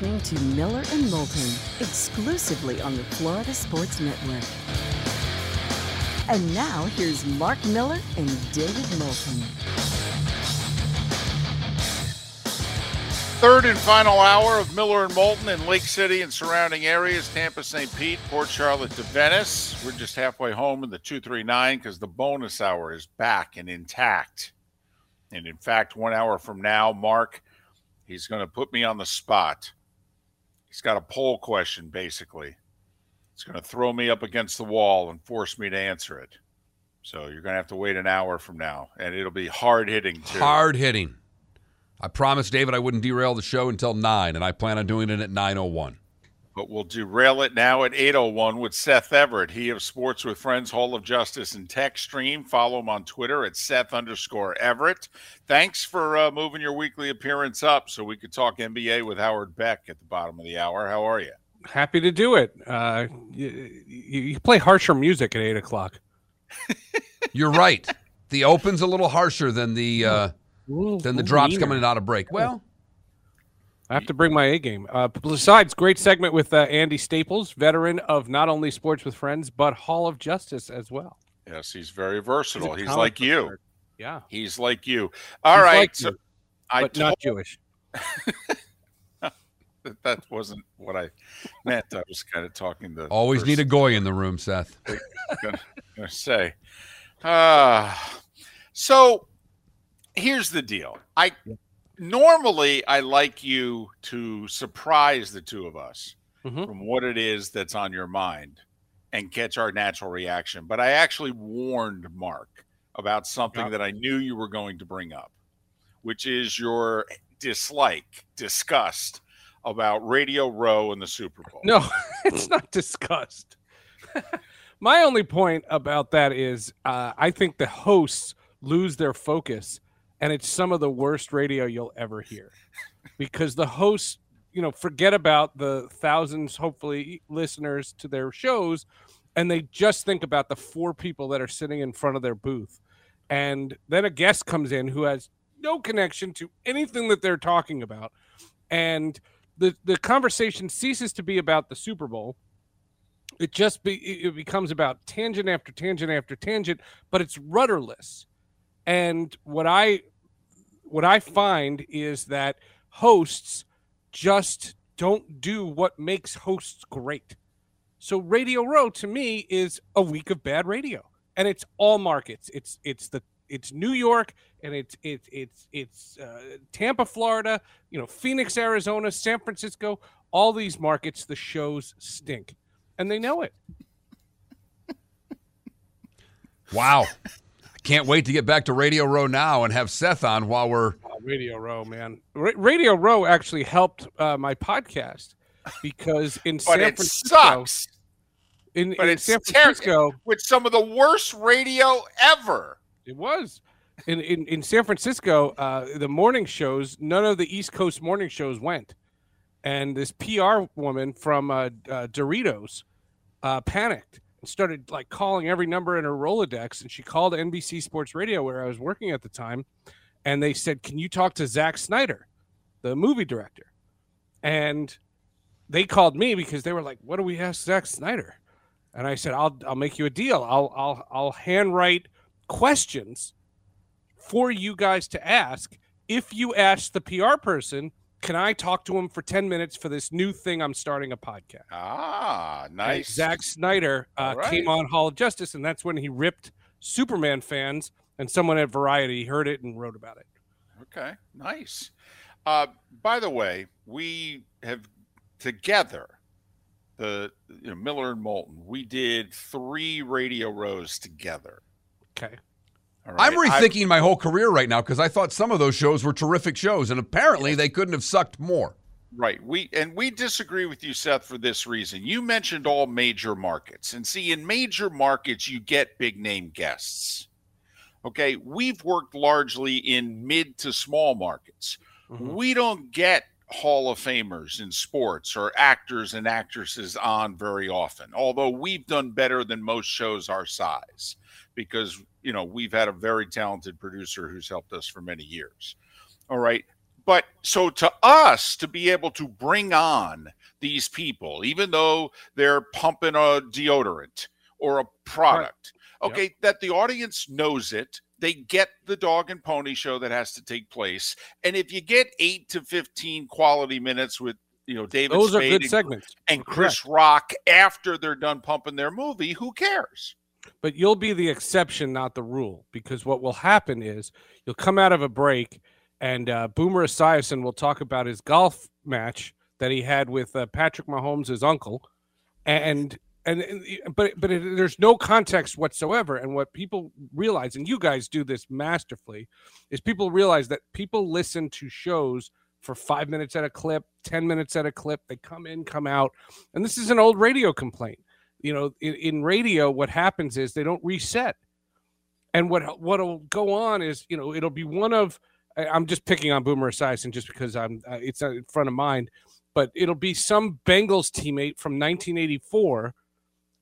listening to Miller and Moulton exclusively on the Florida Sports Network. And now here's Mark Miller and David Moulton. Third and final hour of Miller and Moulton in Lake City and surrounding areas, Tampa, St. Pete, Port Charlotte to Venice. We're just halfway home in the 239 because the bonus hour is back and intact. And in fact, one hour from now, Mark, he's going to put me on the spot. He's got a poll question, basically. It's going to throw me up against the wall and force me to answer it. So you're going to have to wait an hour from now, and it'll be hard hitting too. Hard hitting. I promised David I wouldn't derail the show until nine, and I plan on doing it at nine oh one. But we'll derail it now at 801 with Seth Everett. He of Sports with Friends, Hall of Justice, and Tech Stream. Follow him on Twitter at Seth underscore Everett. Thanks for uh, moving your weekly appearance up so we could talk NBA with Howard Beck at the bottom of the hour. How are you? Happy to do it. Uh, you, you play harsher music at eight o'clock. You're right. The open's a little harsher than the uh, than the drops coming out of break. Well, I have to bring my A game. Uh, besides, great segment with uh, Andy Staples, veteran of not only Sports with Friends but Hall of Justice as well. Yes, he's very versatile. He's, he's like you. Nerd. Yeah, he's like you. All he's right, like so you, I but told... not Jewish. that wasn't what I meant. I was kind of talking to. Always need a goy in the room, Seth. gonna, gonna say. Uh, so here's the deal. I normally I like you to surprise the two of us mm-hmm. from what it is that's on your mind and catch our natural reaction. But I actually warned Mark about something that I knew you were going to bring up, which is your dislike, disgust about Radio Row and the Super Bowl. No, it's not disgust. My only point about that is uh, I think the hosts lose their focus and it's some of the worst radio you'll ever hear. Because the hosts you know forget about the thousands hopefully listeners to their shows and they just think about the four people that are sitting in front of their booth. And then a guest comes in who has no connection to anything that they're talking about. And the the conversation ceases to be about the super bowl. It just be it becomes about tangent after tangent after tangent but it's rudderless. And what i what I find is that hosts just don't do what makes hosts great. So Radio Row to me is a week of bad radio, and it's all markets. It's it's the it's New York and it's it's it's it's uh, Tampa, Florida, you know, Phoenix, Arizona, San Francisco. All these markets, the shows stink, and they know it. Wow. Can't wait to get back to Radio Row now and have Seth on while we're oh, Radio Row, man. R- Radio Row actually helped uh, my podcast because in but San it Francisco, sucks. in, But in it's San terrible. Francisco, with some of the worst radio ever. it was. In, in, in San Francisco, uh, the morning shows, none of the East Coast morning shows went. And this PR woman from uh, uh, Doritos uh, panicked and started like calling every number in her Rolodex. And she called NBC Sports Radio, where I was working at the time, and they said, "Can you talk to Zack Snyder, the movie director?" And they called me because they were like, "What do we ask Zack Snyder?" And I said, "I'll I'll make you a deal. I'll I'll I'll handwrite questions for you guys to ask. If you ask the PR person." Can I talk to him for 10 minutes for this new thing I'm starting a podcast? Ah, And nice. Zack Snyder uh, right. came on Hall of Justice, and that's when he ripped Superman fans. And someone at Variety heard it and wrote about it. Okay, nice. Uh, by the way, we have together the you know, Miller and Moulton. We did three radio rows together. Okay. All I'm right? I- rethinking my whole career right now because I thought some of those shows were terrific shows, and apparently they couldn't have sucked more. Right. We and we disagree with you, Seth, for this reason. You mentioned all major markets. And see, in major markets, you get big name guests. Okay. We've worked largely in mid to small markets. Mhm. We don't get Hall of Famers in sports or actors and actresses on very often, although we've done better than most shows our size because, you know, we've had a very talented producer who's helped us for many years. All right. But so to us to be able to bring on these people, even though they're pumping a deodorant or a product, right. okay, yep. that the audience knows it. They get the dog and pony show that has to take place. And if you get eight to 15 quality minutes with you know David those Spade are good segments and Chris Correct. Rock after they're done pumping their movie. Who cares? But you'll be the exception, not the rule, because what will happen is you'll come out of a break, and uh, Boomer Esiason will talk about his golf match that he had with uh, Patrick Mahomes, his uncle, and and, and but but it, there's no context whatsoever. And what people realize, and you guys do this masterfully, is people realize that people listen to shows for five minutes at a clip, 10 minutes at a clip. They come in, come out. And this is an old radio complaint. You know, in, in radio, what happens is they don't reset. And what what'll go on is, you know, it'll be one of I'm just picking on Boomer Esiason just because I'm uh, it's in front of mind, but it'll be some Bengals teammate from 1984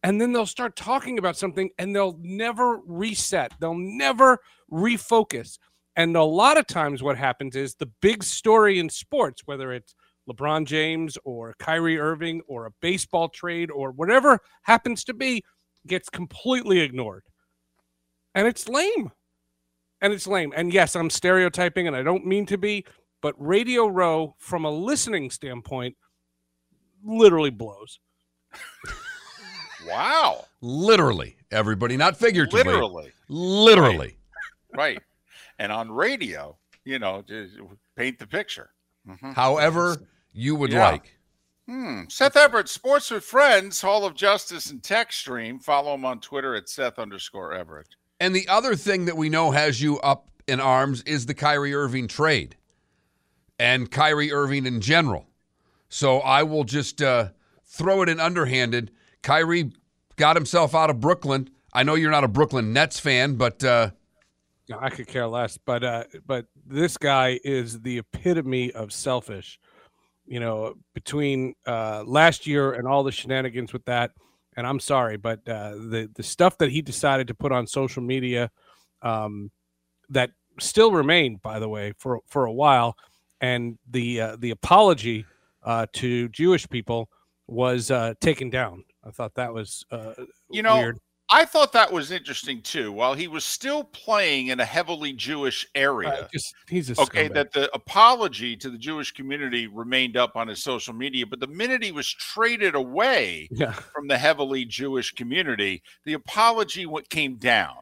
and then they'll start talking about something and they'll never reset. They'll never refocus. And a lot of times, what happens is the big story in sports, whether it's LeBron James or Kyrie Irving or a baseball trade or whatever happens to be, gets completely ignored. And it's lame. And it's lame. And yes, I'm stereotyping and I don't mean to be, but Radio Row, from a listening standpoint, literally blows. wow. Literally. Everybody, not figuratively. Literally. Literally. right. right and on radio, you know, paint the picture. Mm-hmm. However, you would yeah. like. Hmm. Seth Everett, Sports with Friends, Hall of Justice and Tech Stream. Follow him on Twitter at Seth underscore Everett. And the other thing that we know has you up in arms is the Kyrie Irving trade and Kyrie Irving in general. So I will just uh, throw it in underhanded. Kyrie got himself out of Brooklyn. I know you're not a Brooklyn Nets fan, but uh, I could care less, but uh, but this guy is the epitome of selfish. You know, between uh, last year and all the shenanigans with that, and I'm sorry, but uh, the the stuff that he decided to put on social media, um, that still remained, by the way, for for a while, and the uh, the apology uh, to Jewish people was uh, taken down. I thought that was uh, you know weird. I thought that was interesting too. While he was still playing in a heavily Jewish area, just, he's okay. That the apology to the Jewish community remained up on his social media, but the minute he was traded away yeah. from the heavily Jewish community, the apology went came down.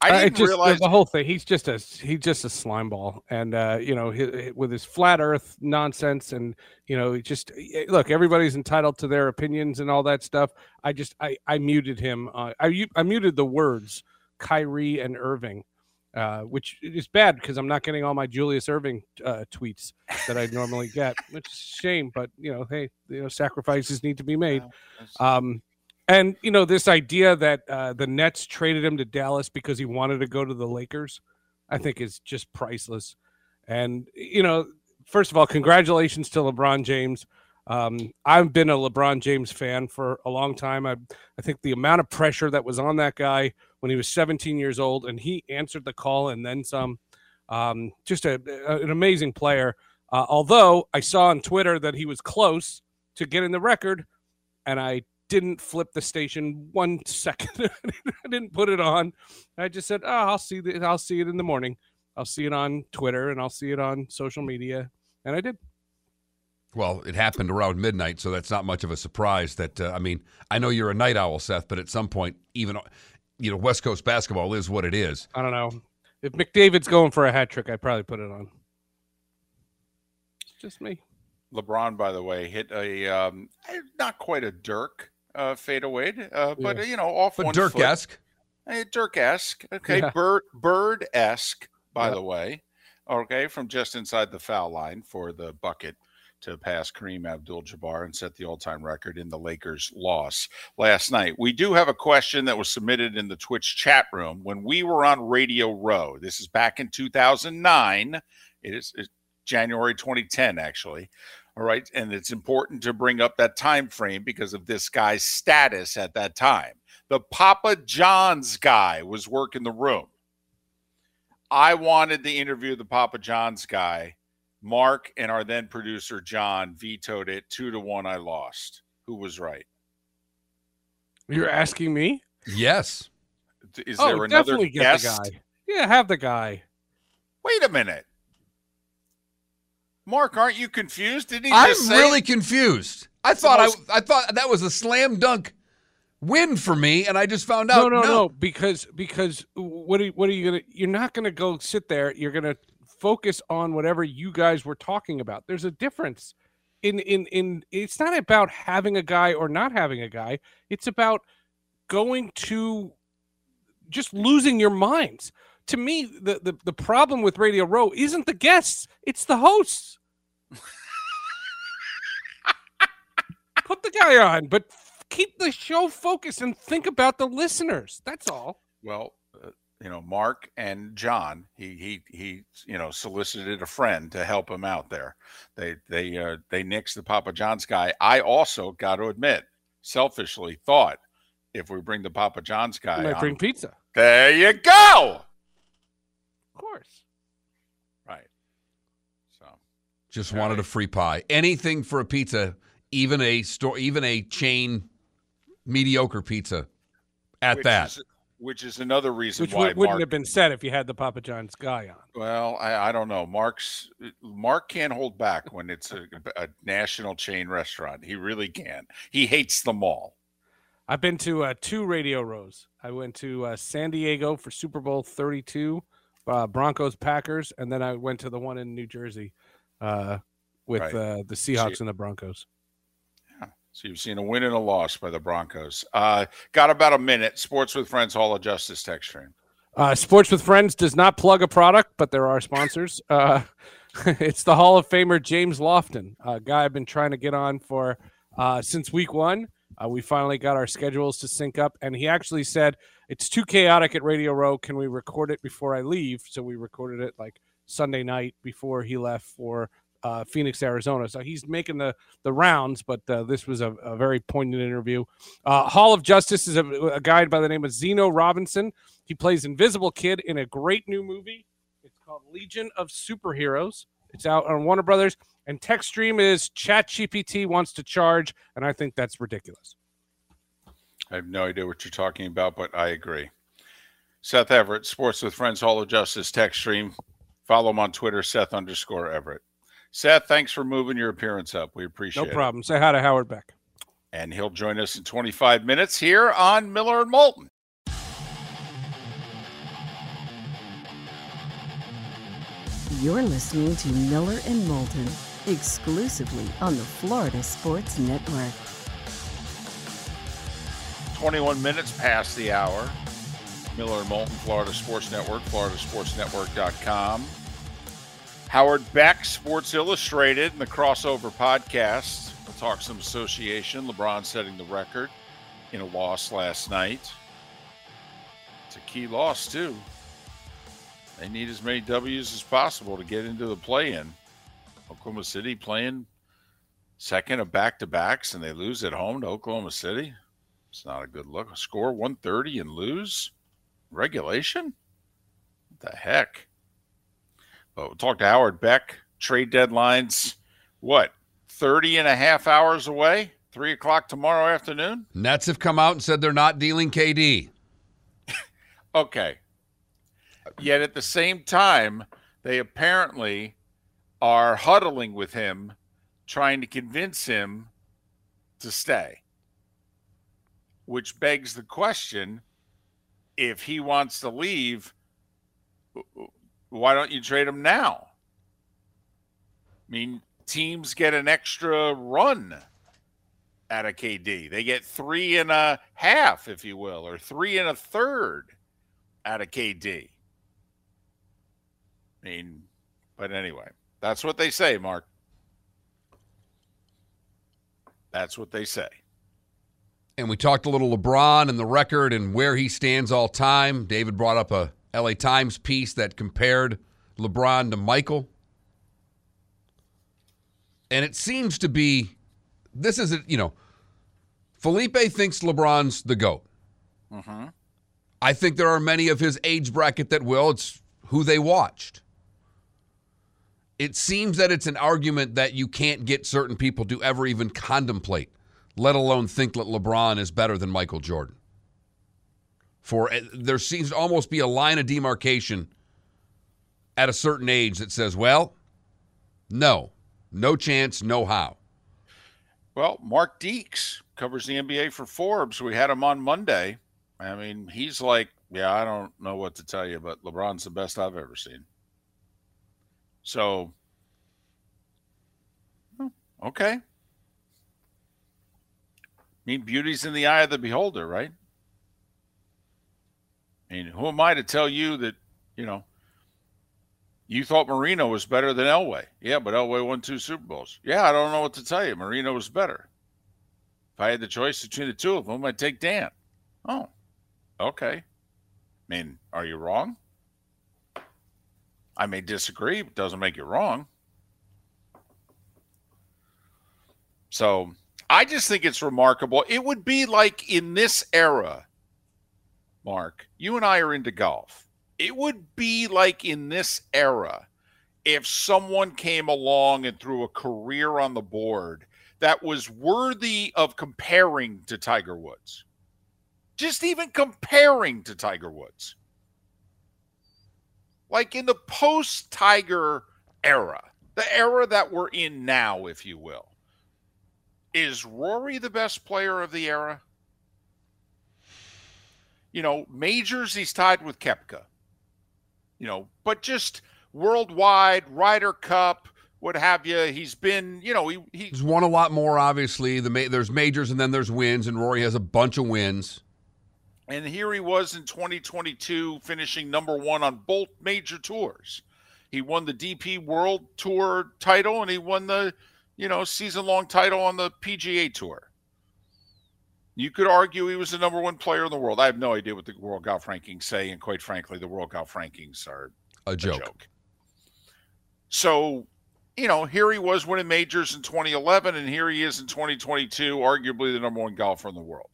I didn't uh, just, realize the whole thing. He's just a he's just a slime ball, and uh, you know, his, with his flat Earth nonsense, and you know, just look. Everybody's entitled to their opinions and all that stuff. I just I I muted him. Uh, I I muted the words Kyrie and Irving, uh, which is bad because I'm not getting all my Julius Erving uh, tweets that I normally get, which is a shame. But you know, hey, you know, sacrifices need to be made. Um, and you know this idea that uh, the Nets traded him to Dallas because he wanted to go to the Lakers, I think is just priceless. And you know, first of all, congratulations to LeBron James. Um, I've been a LeBron James fan for a long time. I, I think the amount of pressure that was on that guy when he was 17 years old, and he answered the call and then some. Um, just a, a, an amazing player. Uh, although I saw on Twitter that he was close to getting the record, and I didn't flip the station one second. I didn't put it on. I just said, "Oh, I'll see it. I'll see it in the morning. I'll see it on Twitter and I'll see it on social media." And I did. Well, it happened around midnight, so that's not much of a surprise. That uh, I mean, I know you're a night owl, Seth, but at some point, even you know, West Coast basketball is what it is. I don't know if McDavid's going for a hat trick. I'd probably put it on. It's just me. LeBron, by the way, hit a um, not quite a Dirk, uh, fadeaway, uh, but yeah. you know, off but one Dirk esque. Hey, Dirk esque. Okay, yeah. bird bird esque. By the way, okay, from just inside the foul line for the bucket to pass Kareem Abdul-Jabbar and set the all-time record in the Lakers' loss last night. We do have a question that was submitted in the Twitch chat room when we were on Radio Row. This is back in 2009. It is January 2010, actually. All right. And it's important to bring up that time frame because of this guy's status at that time. The Papa John's guy was working the room. I wanted the interview of the Papa John's guy Mark and our then producer John vetoed it two to one. I lost. Who was right? You're asking me? Yes. Is oh, there another definitely get guest? the guy. Yeah, have the guy. Wait a minute. Mark, aren't you confused? Didn't he I'm just say really confused. I thought most- I, I thought that was a slam dunk win for me, and I just found No, out. no, no, because because what are you, what are you gonna? You're not gonna go sit there. You're gonna focus on whatever you guys were talking about. There's a difference. In in in. It's not about having a guy or not having a guy. It's about going to just losing your minds. To me, the the, the problem with Radio Row isn't the guests; it's the hosts. Put the guy on, but keep the show focused and think about the listeners. That's all. Well, uh, you know, Mark and John, he he he, you know, solicited a friend to help him out there. They they uh, they nixed the Papa John's guy. I also got to admit, selfishly thought if we bring the Papa John's guy, might on- bring pizza. there you go. Of course. Right. So Just All wanted right. a free pie. Anything for a pizza, even a store, even a chain mediocre pizza. At which that, is, which is another reason Which why would, wouldn't Mark. have been said if you had the Papa John's guy on. Well, I, I don't know. Mark's Mark can't hold back when it's a, a national chain restaurant. He really can. He hates them all. I've been to uh, two radio rows. I went to uh, San Diego for Super Bowl 32, uh, Broncos Packers, and then I went to the one in New Jersey uh, with Right. uh, the Seahawks and the Broncos. Yeah. So you've seen a win and a loss by the Broncos. Uh, got about a minute. Sports with Friends Hall of Justice text stream. Uh, Sports with Friends does not plug a product, but there are sponsors. Uh, it's the Hall of Famer James Lofton, a guy I've been trying to get on for uh, since week one. Uh, we finally got our schedules to sync up, and he actually said it's too chaotic at Radio Row. Can we record it before I leave? So we recorded it like Sunday night before he left for uh, Phoenix, Arizona. So he's making the the rounds, but uh, this was a, a very poignant interview. Uh, Hall of Justice is a, a guy by the name of Zeno Robinson. He plays Invisible Kid in a great new movie. It's called Legion of Superheroes. It's out on Warner Brothers. And text stream is ChatGPT wants to charge, and I think that's ridiculous. I have no idea what you're talking about, but I agree. Seth Everett, Sports with Friends Hall of Justice text stream. Follow him on Twitter, Seth underscore Everett. Seth, thanks for moving your appearance up. We appreciate it. No it. problem. Say hi to Howard Beck. And he'll join us in 25 minutes here on Miller and Moulton. You're listening to Miller and Moulton exclusively on the Florida Sports Network. 21 minutes past the hour. Miller and Moulton, Florida Sports Network, floridasportsnetwork.com. Howard Beck, Sports Illustrated, and the Crossover Podcast. We'll talk some association. LeBron setting the record in a loss last night. It's a key loss, too. They need as many W's as possible to get into the play in. Oklahoma City playing second of back to backs, and they lose at home to Oklahoma City. It's not a good look. Score 130 and lose? Regulation? What the heck? But we'll talk to Howard Beck. Trade deadlines, what, 30 and a half hours away? Three o'clock tomorrow afternoon? Nets have come out and said they're not dealing KD. Okay. Yet at the same time, they apparently are huddling with him, trying to convince him to stay. Which begs the question if he wants to leave, why don't you trade him now? I mean, teams get an extra run out of KD. They get three and a half, if you will, or three and a third out of KD. I mean, but anyway, that's what they say, Mark. That's what they say. And we talked a little LeBron and the record and where he stands all time. David brought up a LA Times piece that compared LeBron to Michael. And it seems to be this is, a, you know, Felipe thinks LeBron's the GOAT. Mm-hmm. I think there are many of his age bracket that will. It's who they watched. it seems that it's an argument that you can't get certain people to ever even contemplate, let alone think that LeBron is better than Michael Jordan. For eh, there seems to almost be a line of demarcation at a certain age that says, well, no, no chance, no how. Well, Mark Deeks covers the NBA for Forbes. We had him on Monday. I mean, he's like, yeah, I don't know what to tell you, but LeBron's the best I've ever seen. So, okay. I mean, beauty's in the eye of the beholder, right? I mean, who am I to tell you that, you know, you thought Marino was better than Elway? Yeah, but Elway won two Super Bowls. Yeah, I don't know what to tell you. Marino was better. If I had the choice between the two of them, I'd take Dan. Oh, okay. I mean, are you wrong? I may disagree, but doesn't make you wrong. So I just think it's remarkable. It would be like in this era, Mark, you and I are into golf. It would be like in this era if someone came along and threw a career on the board that was worthy of comparing to Tiger Woods. Just even comparing to Tiger Woods like in the post Tiger era, the era that we're in now, if you will, is Rory the best player of the era? You know, majors, he's tied with Koepka. You know, but just worldwide, Ryder Cup, what have you. He's been, you know, he, he's won a lot more. Obviously, the there's majors and then there's wins, and Rory has a bunch of wins. And here he was in 2022, finishing number one on both major tours. He won the DP World Tour title and he won the, you know, season long title on the PGA Tour. You could argue he was the number one player in the world. I have no idea what the World Golf Rankings say, and quite frankly, the World Golf Rankings are a joke. A joke. So, you know, here he was winning majors in 2011, and here he is in 2022, arguably the number one golfer in the world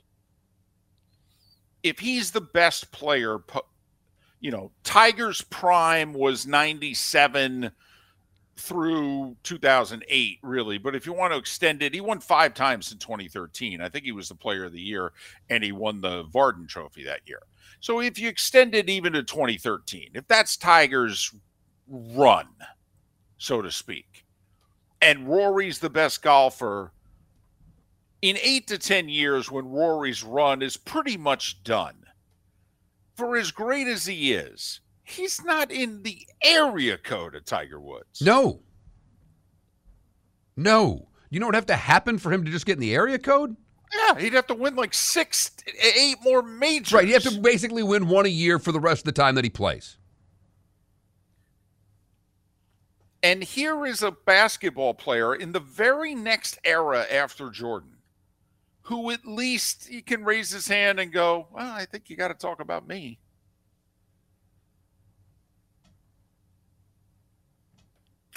if he's the best player, you know, Tiger's prime was 97 through 2008, really. But if you want to extend it, he won five times in 2013. I think he was the player of the year, and he won the Vardon Trophy that year. So if you extend it even to 2013, if that's Tiger's run, so to speak, and Rory's the best golfer in eight to 10 years when Rory's run is pretty much done, for as great as he is, he's not in the area code of Tiger Woods. No. No. You know what would have to happen for him to just get in the area code? Yeah, he'd have to win like six, eight more majors. Right. He'd have to basically win one a year for the rest of the time that he plays. And here is a basketball player in the very next era after Jordan who at least he can raise his hand and go, Well, I think you got to talk about me.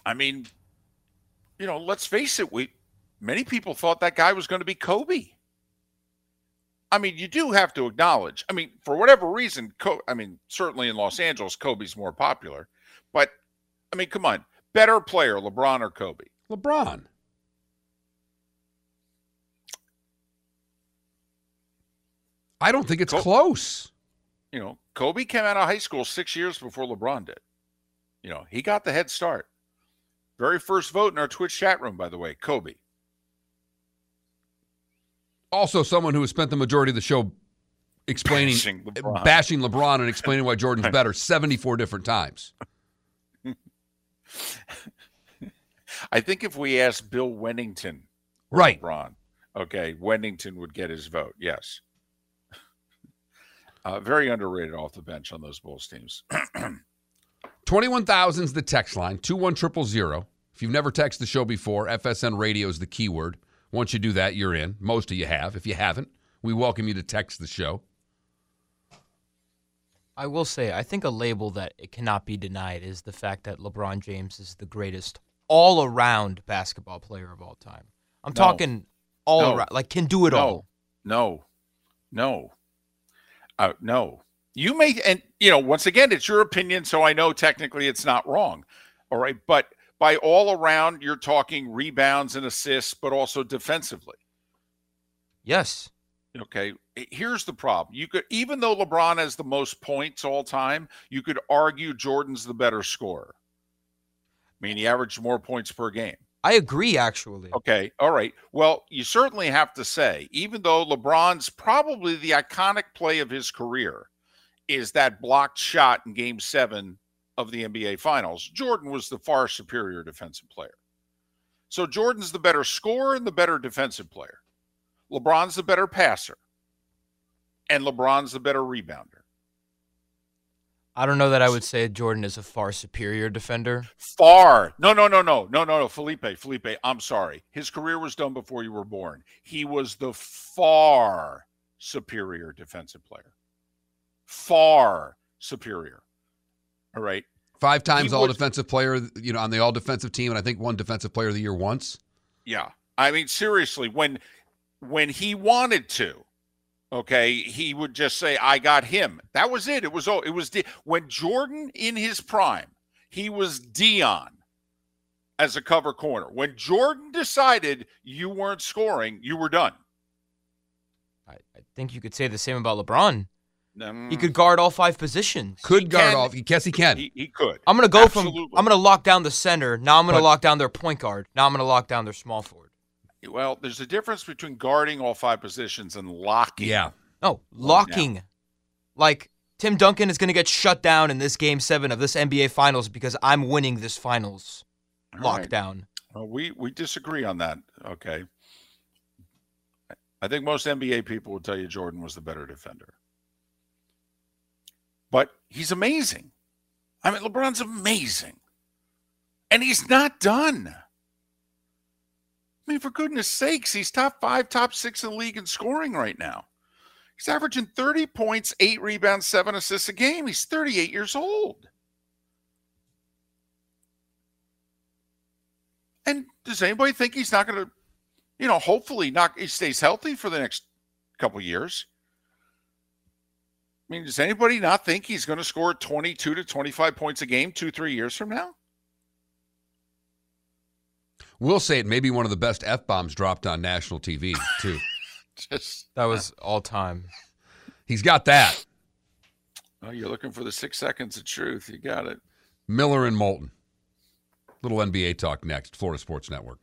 I mean, you know, let's face it, we many people thought that guy was going to be Kobe. I mean, you do have to acknowledge. I mean, for whatever reason, I mean, certainly in Los Angeles, Kobe's more popular. But I mean, come on, better player, LeBron or Kobe? LeBron. I don't think it's Kobe, close. You know, Kobe came out of high school six years before LeBron did. You know, he got the head start. Very first vote in our Twitch chat room, by the way, Kobe. Also, someone who has spent the majority of the show explaining, bashing LeBron, bashing LeBron and explaining why Jordan's better 74 different times. I think if we asked Bill Wennington, right, LeBron, okay, Wennington would get his vote. Yes. Uh, very underrated off the bench on those Bulls teams. 21,000 is the text line, 21000. If you've never texted the show before, FSN radio is the keyword. Once you do that, you're in. Most of you have. If you haven't, we welcome you to text the show. I will say, I think a label that it cannot be denied is the fact that LeBron James is the greatest all around basketball player of all time. I'm no. talking all no. around, like can do it no. all. No, no. Uh, no, you may, and you know, once again, it's your opinion, so I know technically it's not wrong. All right, but By all around, you're talking rebounds and assists, but also defensively. Yes. Okay. Here's the problem. You could, even though LeBron has the most points all time, you could argue Jordan's the better scorer. I mean, he averaged more points per game. I agree, actually. Okay. All right. Well, you certainly have to say, even though LeBron's probably the iconic play of his career is that blocked shot in game seven of the NBA Finals, Jordan was the far superior defensive player. So Jordan's the better scorer and the better defensive player. LeBron's the better passer. And LeBron's the better rebounder. I don't know that I would say Jordan is a far superior defender. Far. No, no, no, no, no, no, no. Felipe, Felipe, I'm sorry. His career was done before you were born. He was the far superior defensive player. Far superior. All right. Five times all defensive player, you know, on the all defensive team, and I think one defensive player of the year once. Yeah. I mean, seriously, when when he wanted to, okay, he would just say, "I got him." That was it. It was all it was when Jordan in his prime, he was Deion as a cover corner. When Jordan decided you weren't scoring, you were done. I, I think you could say the same about LeBron. Um, he could guard all five positions. Could guard can, all. Yes, he can. He, he could. I'm going to go Absolutely. from. I'm going to lock down the center. Now I'm going to lock down their point guard. Now I'm going to lock down their small forward. Well, there's a difference between guarding all five positions and locking. Yeah. No, locking. Like Tim Duncan is going to get shut down in this game seven of this NBA Finals because I'm winning this Finals all lockdown. Right. Well, we we disagree on that. Okay. I think most NBA people would tell you Jordan was the better defender. But he's amazing. I mean, LeBron's amazing. And he's not done. I mean, for goodness sakes, he's top five, top six in the league in scoring right now. He's averaging 30 points, eight rebounds, seven assists a game. He's 38 years old. And does anybody think he's not going to, you know, hopefully not, he stays healthy for the next couple years? I mean, does anybody not think he's going to score 22 to 25 points a game two, three years from now? We'll say it may be one of the best F bombs dropped on national TV, too. Just That was uh, all time. He's got that. Oh, you're looking for the six seconds of truth. You got it. Miller and Moulton. Little NBA talk next. Florida Sports Network.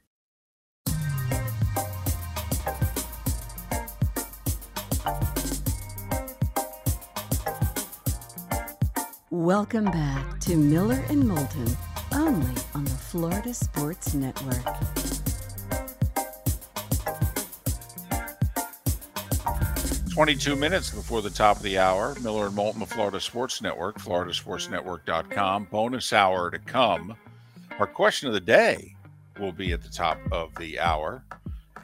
Welcome back to Miller and Moulton, only on the Florida Sports Network. Twenty-two minutes before the top of the hour. Miller and Moulton, the Florida Sports Network, FloridaSportsNetwork.com. Bonus hour to come. Our question of the day will be at the top of the hour.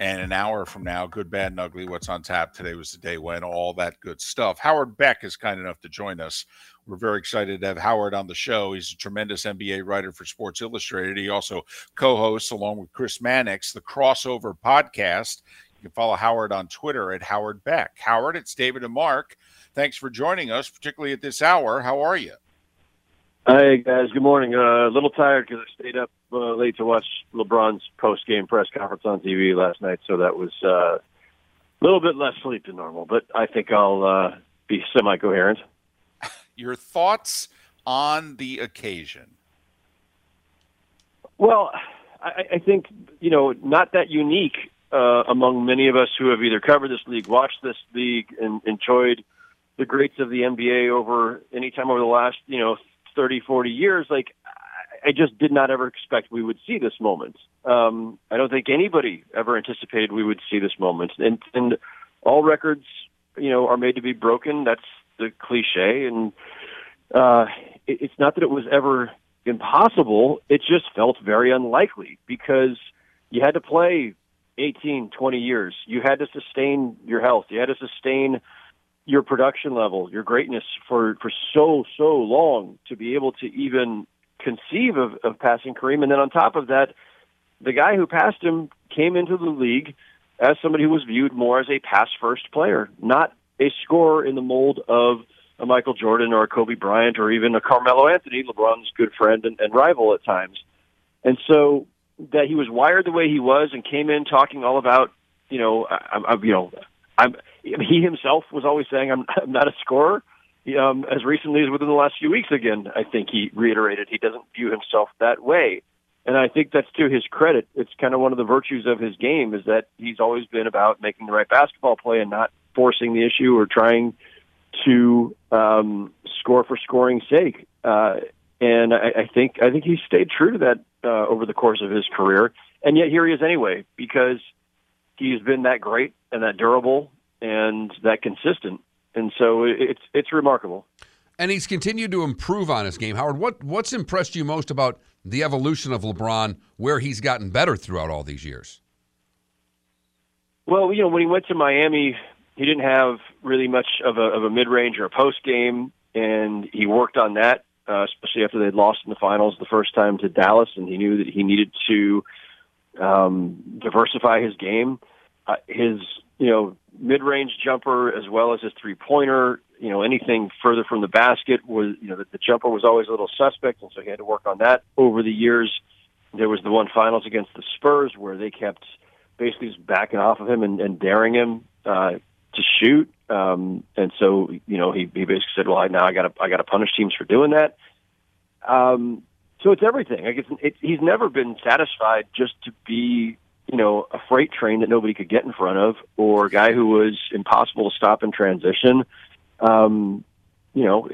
And an hour from now, good, bad, and ugly, what's on tap today was the day when, all that good stuff. Howard Beck is kind enough to join us we're very excited to have Howard on the show. He's a tremendous NBA writer for Sports Illustrated. He also co hosts, along with Chris Mannix, the Crossover podcast. You can follow Howard on Twitter at Howard Beck. Howard, it's David and Mark. Thanks for joining us, particularly at this hour. How are you? Hi, guys. Good morning. Uh, a little tired because I stayed up uh, late to watch LeBron's post game press conference on TV last night, so that was uh, a little bit less sleep than normal, but I think I'll uh, be semi coherent your thoughts on the occasion. Well, I, I think you know not that unique uh, among many of us who have either covered this league, watched this league, and enjoyed the greats of the NBA over any time over the last you know 30, 40 years. Like I just did not ever expect we would see this moment. Um, I don't think anybody ever anticipated we would see this moment, and and all records you know are made to be broken. That's the cliche, and uh, it, it's not that it was ever impossible. It just felt very unlikely because you had to play 18, 20 years. You had to sustain your health. You had to sustain your production level, your greatness for, for so, so long to be able to even conceive of, of passing Kareem. And then on top of that, the guy who passed him came into the league as somebody who was viewed more as a pass first player, not a scorer in the mold of a Michael Jordan or a Kobe Bryant or even a Carmelo Anthony, LeBron's good friend and, and rival at times. And so that he was wired the way he was and came in talking all about, you know, I, I, you know, I'm, he himself was always saying, I'm, I'm not a scorer. Um, as recently as within the last few weeks, again, I think he reiterated he doesn't view himself that way. And I think that's to his credit. It's kind of one of the virtues of his game is that he's always been about making the right basketball play and not forcing the issue or trying to um, score for scoring's sake. Uh, and I, I think I think he stayed true to that uh, over the course of his career. And yet here he is anyway because he's been that great and that durable and that consistent. And so it's it's remarkable. And he's continued to improve on his game. Howard, what what's impressed you most about the evolution of LeBron, where he's gotten better throughout all these years? Well, you know, when he went to Miami, he didn't have really much of a, of a mid range or a post game, and he worked on that, uh, especially after they'd lost in the finals the first time to Dallas, and he knew that he needed to um, diversify his game. Uh, his you know mid range jumper as well as his three pointer, you know anything further from the basket was you know the, the jumper was always a little suspect, and so he had to work on that over the years. There was the one finals against the Spurs where they kept basically just backing off of him and, and daring him uh, to shoot. Um, and so, you know, he, he basically said, well, I, now I got to, I got to punish teams for doing that. Um, so it's everything. Like it's, it, he's never been satisfied just to be, you know, a freight train that nobody could get in front of or a guy who was impossible to stop in transition. Um, you know,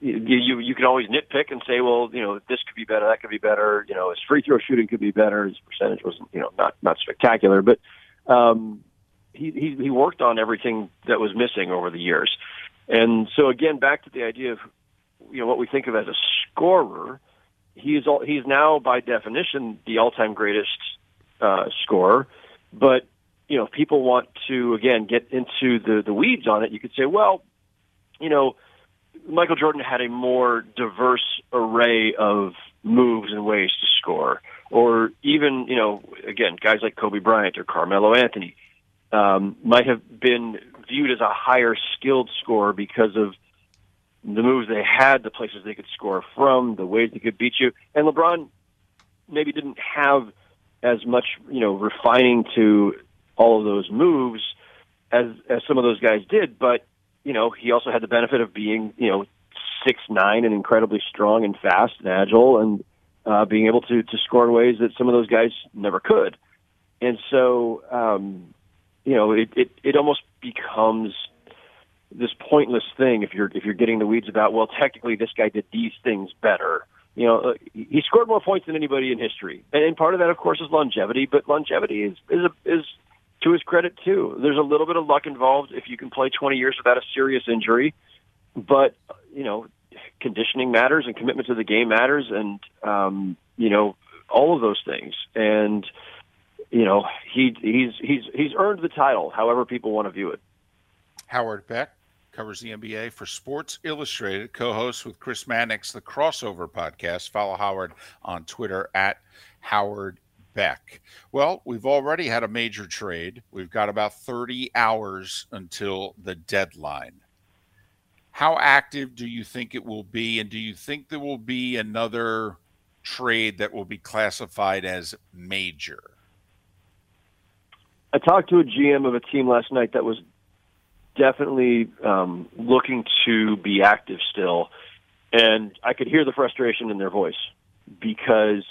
you, you, can always nitpick and say, well, you know, this could be better, that could be better. You know, his free throw shooting could be better. His percentage wasn't, you know, not, not spectacular, but, um, he, he he worked on everything that was missing over the years. And so again, back to the idea of you know what we think of as a scorer, he is all, he's now by definition the all-time greatest uh. But you know, if people want to again get into the the weeds on it, you could say, well, you know, Michael Jordan had a more diverse array of moves and ways to score, or even you know, again, guys like Kobe Bryant or Carmelo Anthony um, might have been viewed as a higher skilled scorer because of the moves they had, the places they could score from, the ways they could beat you. And LeBron maybe didn't have as much, you know, refining to all of those moves as as some of those guys did, but you know, he also had the benefit of being, you know, six nine and incredibly strong and fast and agile and uh, being able to to score in ways that some of those guys never could. And so, um, you know, it, it, it almost becomes this pointless thing if you're if you're getting the weeds about well technically this guy did these things better you know uh, he scored more points than anybody in history. And, part of that of course is longevity but longevity is is a, is to his credit too. There's a little bit of luck involved if you can play 20 years without a serious injury but you know conditioning matters and commitment to the game matters and um you know all of those things. And you know, he he's he's he's earned the title, however people want to view it. Howard Beck covers the NBA for Sports Illustrated, co hosts with Chris Mannix, the Crossover podcast. Follow Howard on Twitter at Howard Beck. Well, we've already had a major trade. We've got about 30 hours until the deadline. How active do you think it will be? And do you think there will be another trade that will be classified as major? I talked to a GM of a team last night that was definitely um, looking to be active still, and I could hear the frustration in their voice because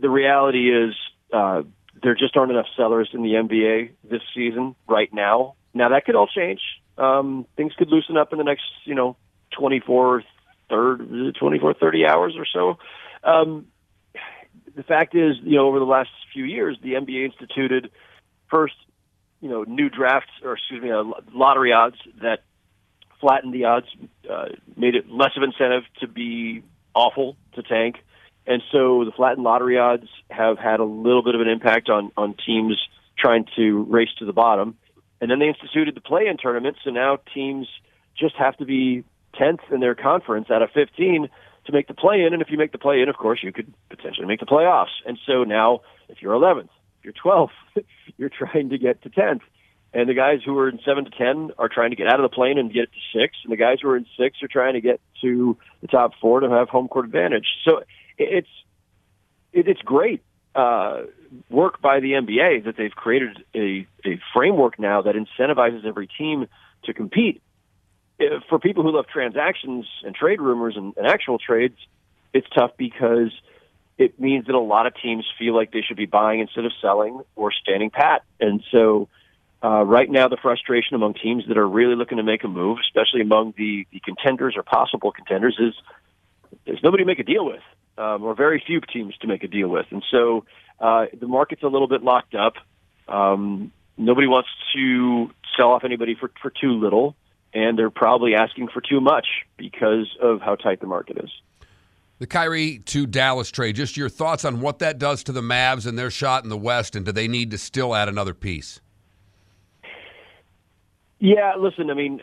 the reality is uh, there just aren't enough sellers in the NBA this season right now. Now that could all change. Um, things could loosen up in the next, you know, 24, third, 24, 30 hours or so. Um, the fact is, you know, over the last few years, the NBA instituted first, you know, new drafts or excuse me, uh, lottery odds that flattened the odds, uh, made it less of incentive to be awful to tank, and so the flattened lottery odds have had a little bit of an impact on on teams trying to race to the bottom. And then they instituted the play-in tournament, so now teams just have to be 10th in their conference out of 15 to make the play in. And if you make the play in, of course, you could potentially make the playoffs. And so now, if you're 11th, if you're 12th, you're trying to get to 10th. And the guys who are in 7 to 10 are trying to get out of the plane and get to 6. And the guys who are in 6 are trying to get to the top four to have home court advantage. So it's it, it's great uh, work by the NBA that they've created a, a framework now that incentivizes every team to compete. Uh, for people who love transactions and trade rumors and, and actual trades, it's tough because it means that a lot of teams feel like they should be buying instead of selling or standing pat. And so, uh, right now, the frustration among teams that are really looking to make a move, especially among the, the contenders or possible contenders, is there's nobody to make a deal with um, or very few teams to make a deal with. And so uh, the market's a little bit locked up. Um, nobody wants to sell off anybody for, for too little, and they're probably asking for too much because of how tight the market is. The Kyrie to Dallas trade, just your thoughts on what that does to the Mavs and their shot in the West, and do they need to still add another piece? Yeah, listen, I mean,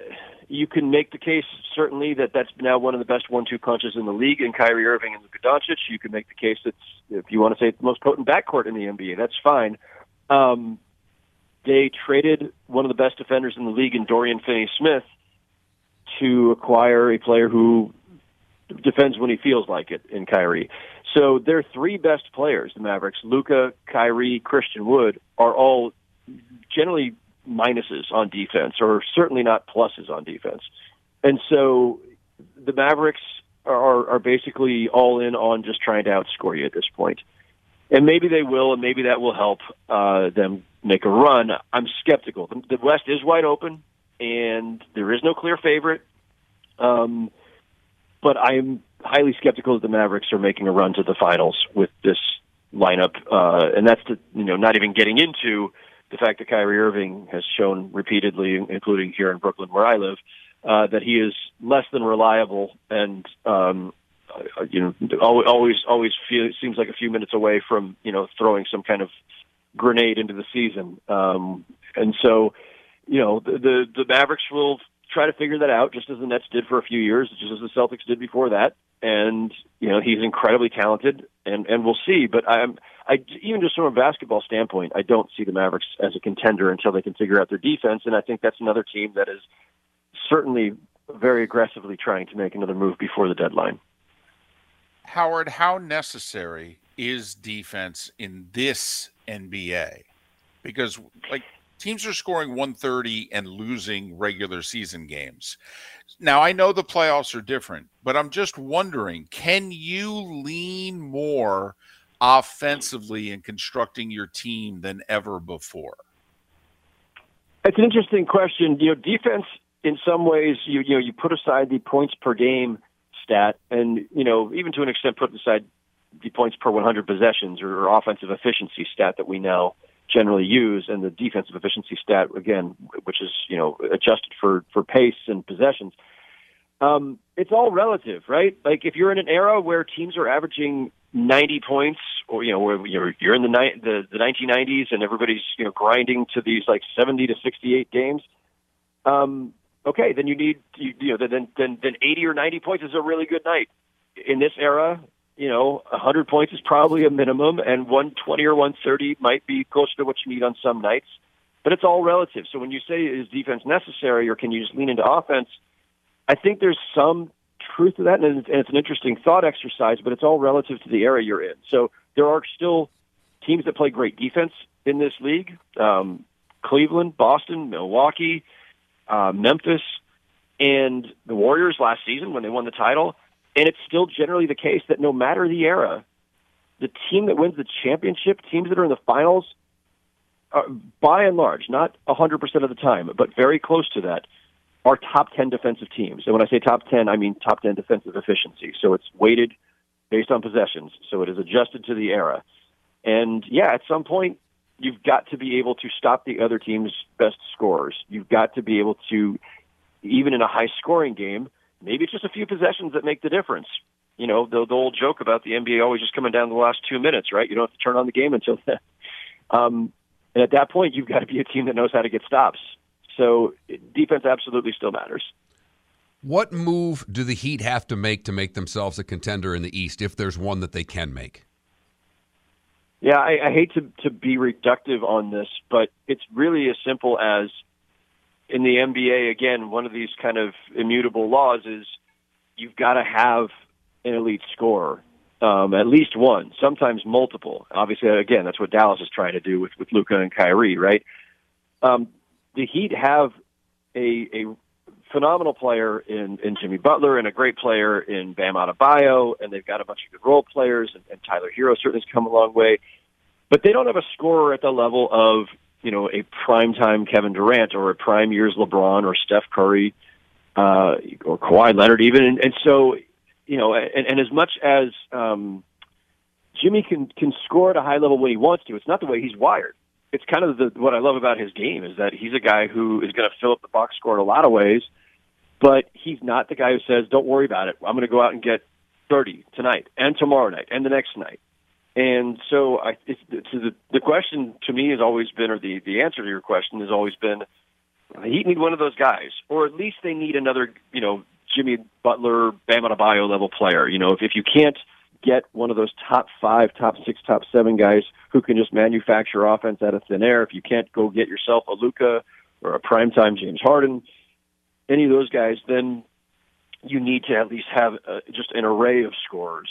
you can make the case certainly that that's now one of the best one-two punches in the league in Kyrie Irving and Luka Doncic. You can make the case that's if you want to say it's the most potent backcourt in the NBA. That's fine. Um, they traded one of the best defenders in the league in Dorian Finney-Smith to acquire a player who defends when he feels like it in Kyrie. So their three best players, the Mavericks, Luka, Kyrie, Christian Wood, are all generally minuses on defense, or certainly not pluses on defense. And so the Mavericks are, are basically all in on just trying to outscore you at this point. And maybe they will, and maybe that will help uh, them make a run. I'm skeptical. The, the West is wide open, and there is no clear favorite. Um, but I'm highly skeptical that the Mavericks are making a run to the finals with this lineup, uh, and that's to, you know not even getting into the fact that Kyrie Irving has shown repeatedly, including here in Brooklyn where I live, uh, that he is less than reliable and um, uh, you know always always feel, seems like a few minutes away from you know throwing some kind of grenade into the season. Um, and so, you know, the, the the Mavericks will try to figure that out, just as the Nets did for a few years, just as the Celtics did before that. And you know, he's incredibly talented, and and we'll see. But I'm I even just from a basketball standpoint, I don't see the Mavericks as a contender until they can figure out their defense, and I think that's another team that is certainly very aggressively trying to make another move before the deadline. Howard, how necessary is defense in this NBA? Because like teams are scoring 130 and losing regular season games. Now, I know the playoffs are different, but I'm just wondering, can you lean more offensively in constructing your team than ever before? It's an interesting question. You know, defense in some ways, you you know, you put aside the points per game stat, and you know, even to an extent, put aside the points per 100 possessions or offensive efficiency stat that we now generally use, and the defensive efficiency stat again, which is you know adjusted for for pace and possessions. Um, it's all relative, right? Like if you're in an era where teams are averaging 90 points, or you know, where you're you're in the ni- the the 1990s and everybody's you know grinding to these like 70 to 68 games. Um, okay, then you need you, you know then then then 80 or 90 points is a really good night. In this era, you know, 100 points is probably a minimum, and 120 or 130 might be closer to what you need on some nights. But it's all relative. So when you say is defense necessary, or can you just lean into offense? I think there's some truth to that, and it's, an interesting thought exercise, but it's all relative to the area you're in. So there are still teams that play great defense in this league: um, Cleveland, Boston, Milwaukee, uh, Memphis, and the Warriors last season when they won the title. And it's still generally the case that no matter the era, the team that wins the championship, teams that are in the finals, are, by and large, not 100% of the time, but very close to that, are top 10 defensive teams. And when I say top 10, I mean top 10 defensive efficiency. So it's weighted based on possessions. So it is adjusted to the era. And yeah, at some point, you've got to be able to stop the other team's best scorers. You've got to be able to, even in a high scoring game, maybe it's just a few possessions that make the difference. You know, the, the old joke about the NBA always just coming down the last two minutes, right? You don't have to turn on the game until then. Um, and at that point, you've got to be a team that knows how to get stops. So defense absolutely still matters. What move do the Heat have to make to make themselves a contender in the East, if there's one that they can make? Yeah, I, I hate to, to be reductive on this, but it's really as simple as in the NBA, again, one of these kind of immutable laws is you've got to have an elite scorer. um, at least one, sometimes multiple. Obviously, again, that's what Dallas is trying to do with with Luka and Kyrie, right? Um, the Heat have a, a phenomenal player in, in Jimmy Butler and a great player in Bam Adebayo, and they've got a bunch of good role players, and, and Tyler Herro certainly has come a long way. But they don't have a scorer at the level of you know a primetime Kevin Durant or a prime years LeBron or Steph Curry uh, or Kawhi Leonard even, and, and so you know, and, and as much as um, Jimmy can can score at a high level when he wants to, it's not the way he's wired. It's kind of the, what I love about his game is that he's a guy who is going to fill up the box score in a lot of ways, but he's not the guy who says, "Don't worry about it. I'm going to go out and get 30 tonight and tomorrow night and the next night." And so, I, it's, it's the the question to me has always been, or the the answer to your question has always been, the Heat need one of those guys, or at least they need another, you know, Jimmy Butler, Bam Adebayo level player. You know, if if you can't get one of those top five, top six, top seven guys who can just manufacture offense out of thin air, if you can't go get yourself a Luka or a primetime James Harden, any of those guys, then you need to at least have uh, just an array of scorers.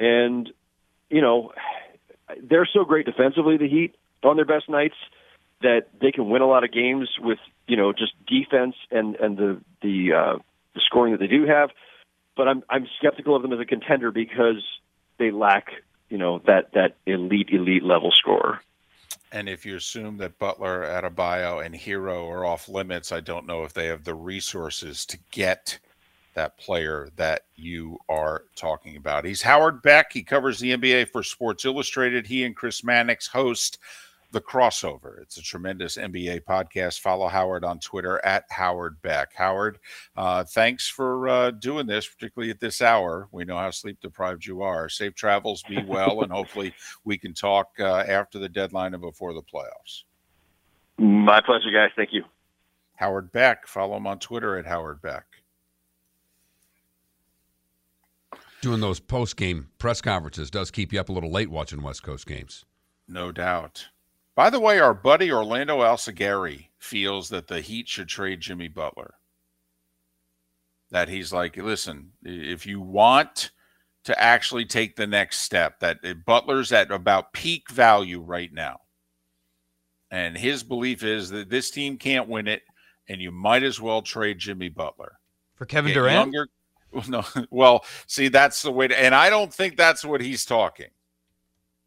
And you know, they're so great defensively. The Heat on their best nights that they can win a lot of games with you know just defense and and the the uh, the scoring that they do have. But I'm I'm skeptical of them as a contender because they lack you know that that elite elite level scorer. And if you assume that Butler, Adebayo, and Herro are off limits, I don't know if they have the resources to get that player that you are talking about. He's Howard Beck. He covers the NBA for Sports Illustrated. He and Chris Mannix host the crossover. It's a tremendous NBA podcast. Follow Howard on Twitter at Howard Beck. Howard, uh, thanks for uh, doing this, particularly at this hour. We know how sleep deprived you are. Safe travels, be well, and hopefully we can talk uh, after the deadline and before the playoffs. My pleasure, guys. Thank you. Howard Beck. Follow him on Twitter at Howard Beck. Doing those post game press conferences does keep you up a little late watching West Coast games. No doubt. By the way, our buddy Orlando Alzugaray feels that the Heat should trade Jimmy Butler. That he's like, listen, if you want to actually take the next step, that Butler's at about peak value right now. And his belief is that this team can't win it, and you might as well trade Jimmy Butler. For Kevin Get Durant? Younger, no, well, see, that's the way to, and I don't think that's what he's talking.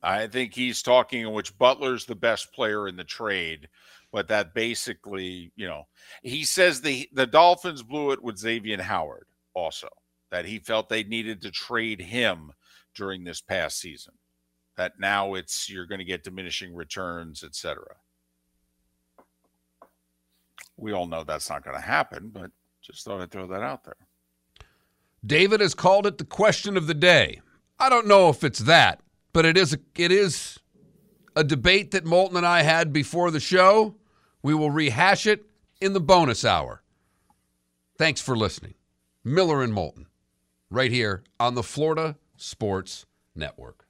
I think he's talking in which Butler's the best player in the trade, but that basically, you know, he says the the Dolphins blew it with Xavier Howard also that he felt they needed to trade him during this past season. That now it's you're going to get diminishing returns, etc. We all know that's not going to happen, but just thought I'd throw that out there. David has called it the question of the day. I don't know if it's that, but it is a, it is a debate that Moulton and I had before the show. We will rehash it in the bonus hour. Thanks for listening. Miller and Moulton, right here on the Florida Sports Network.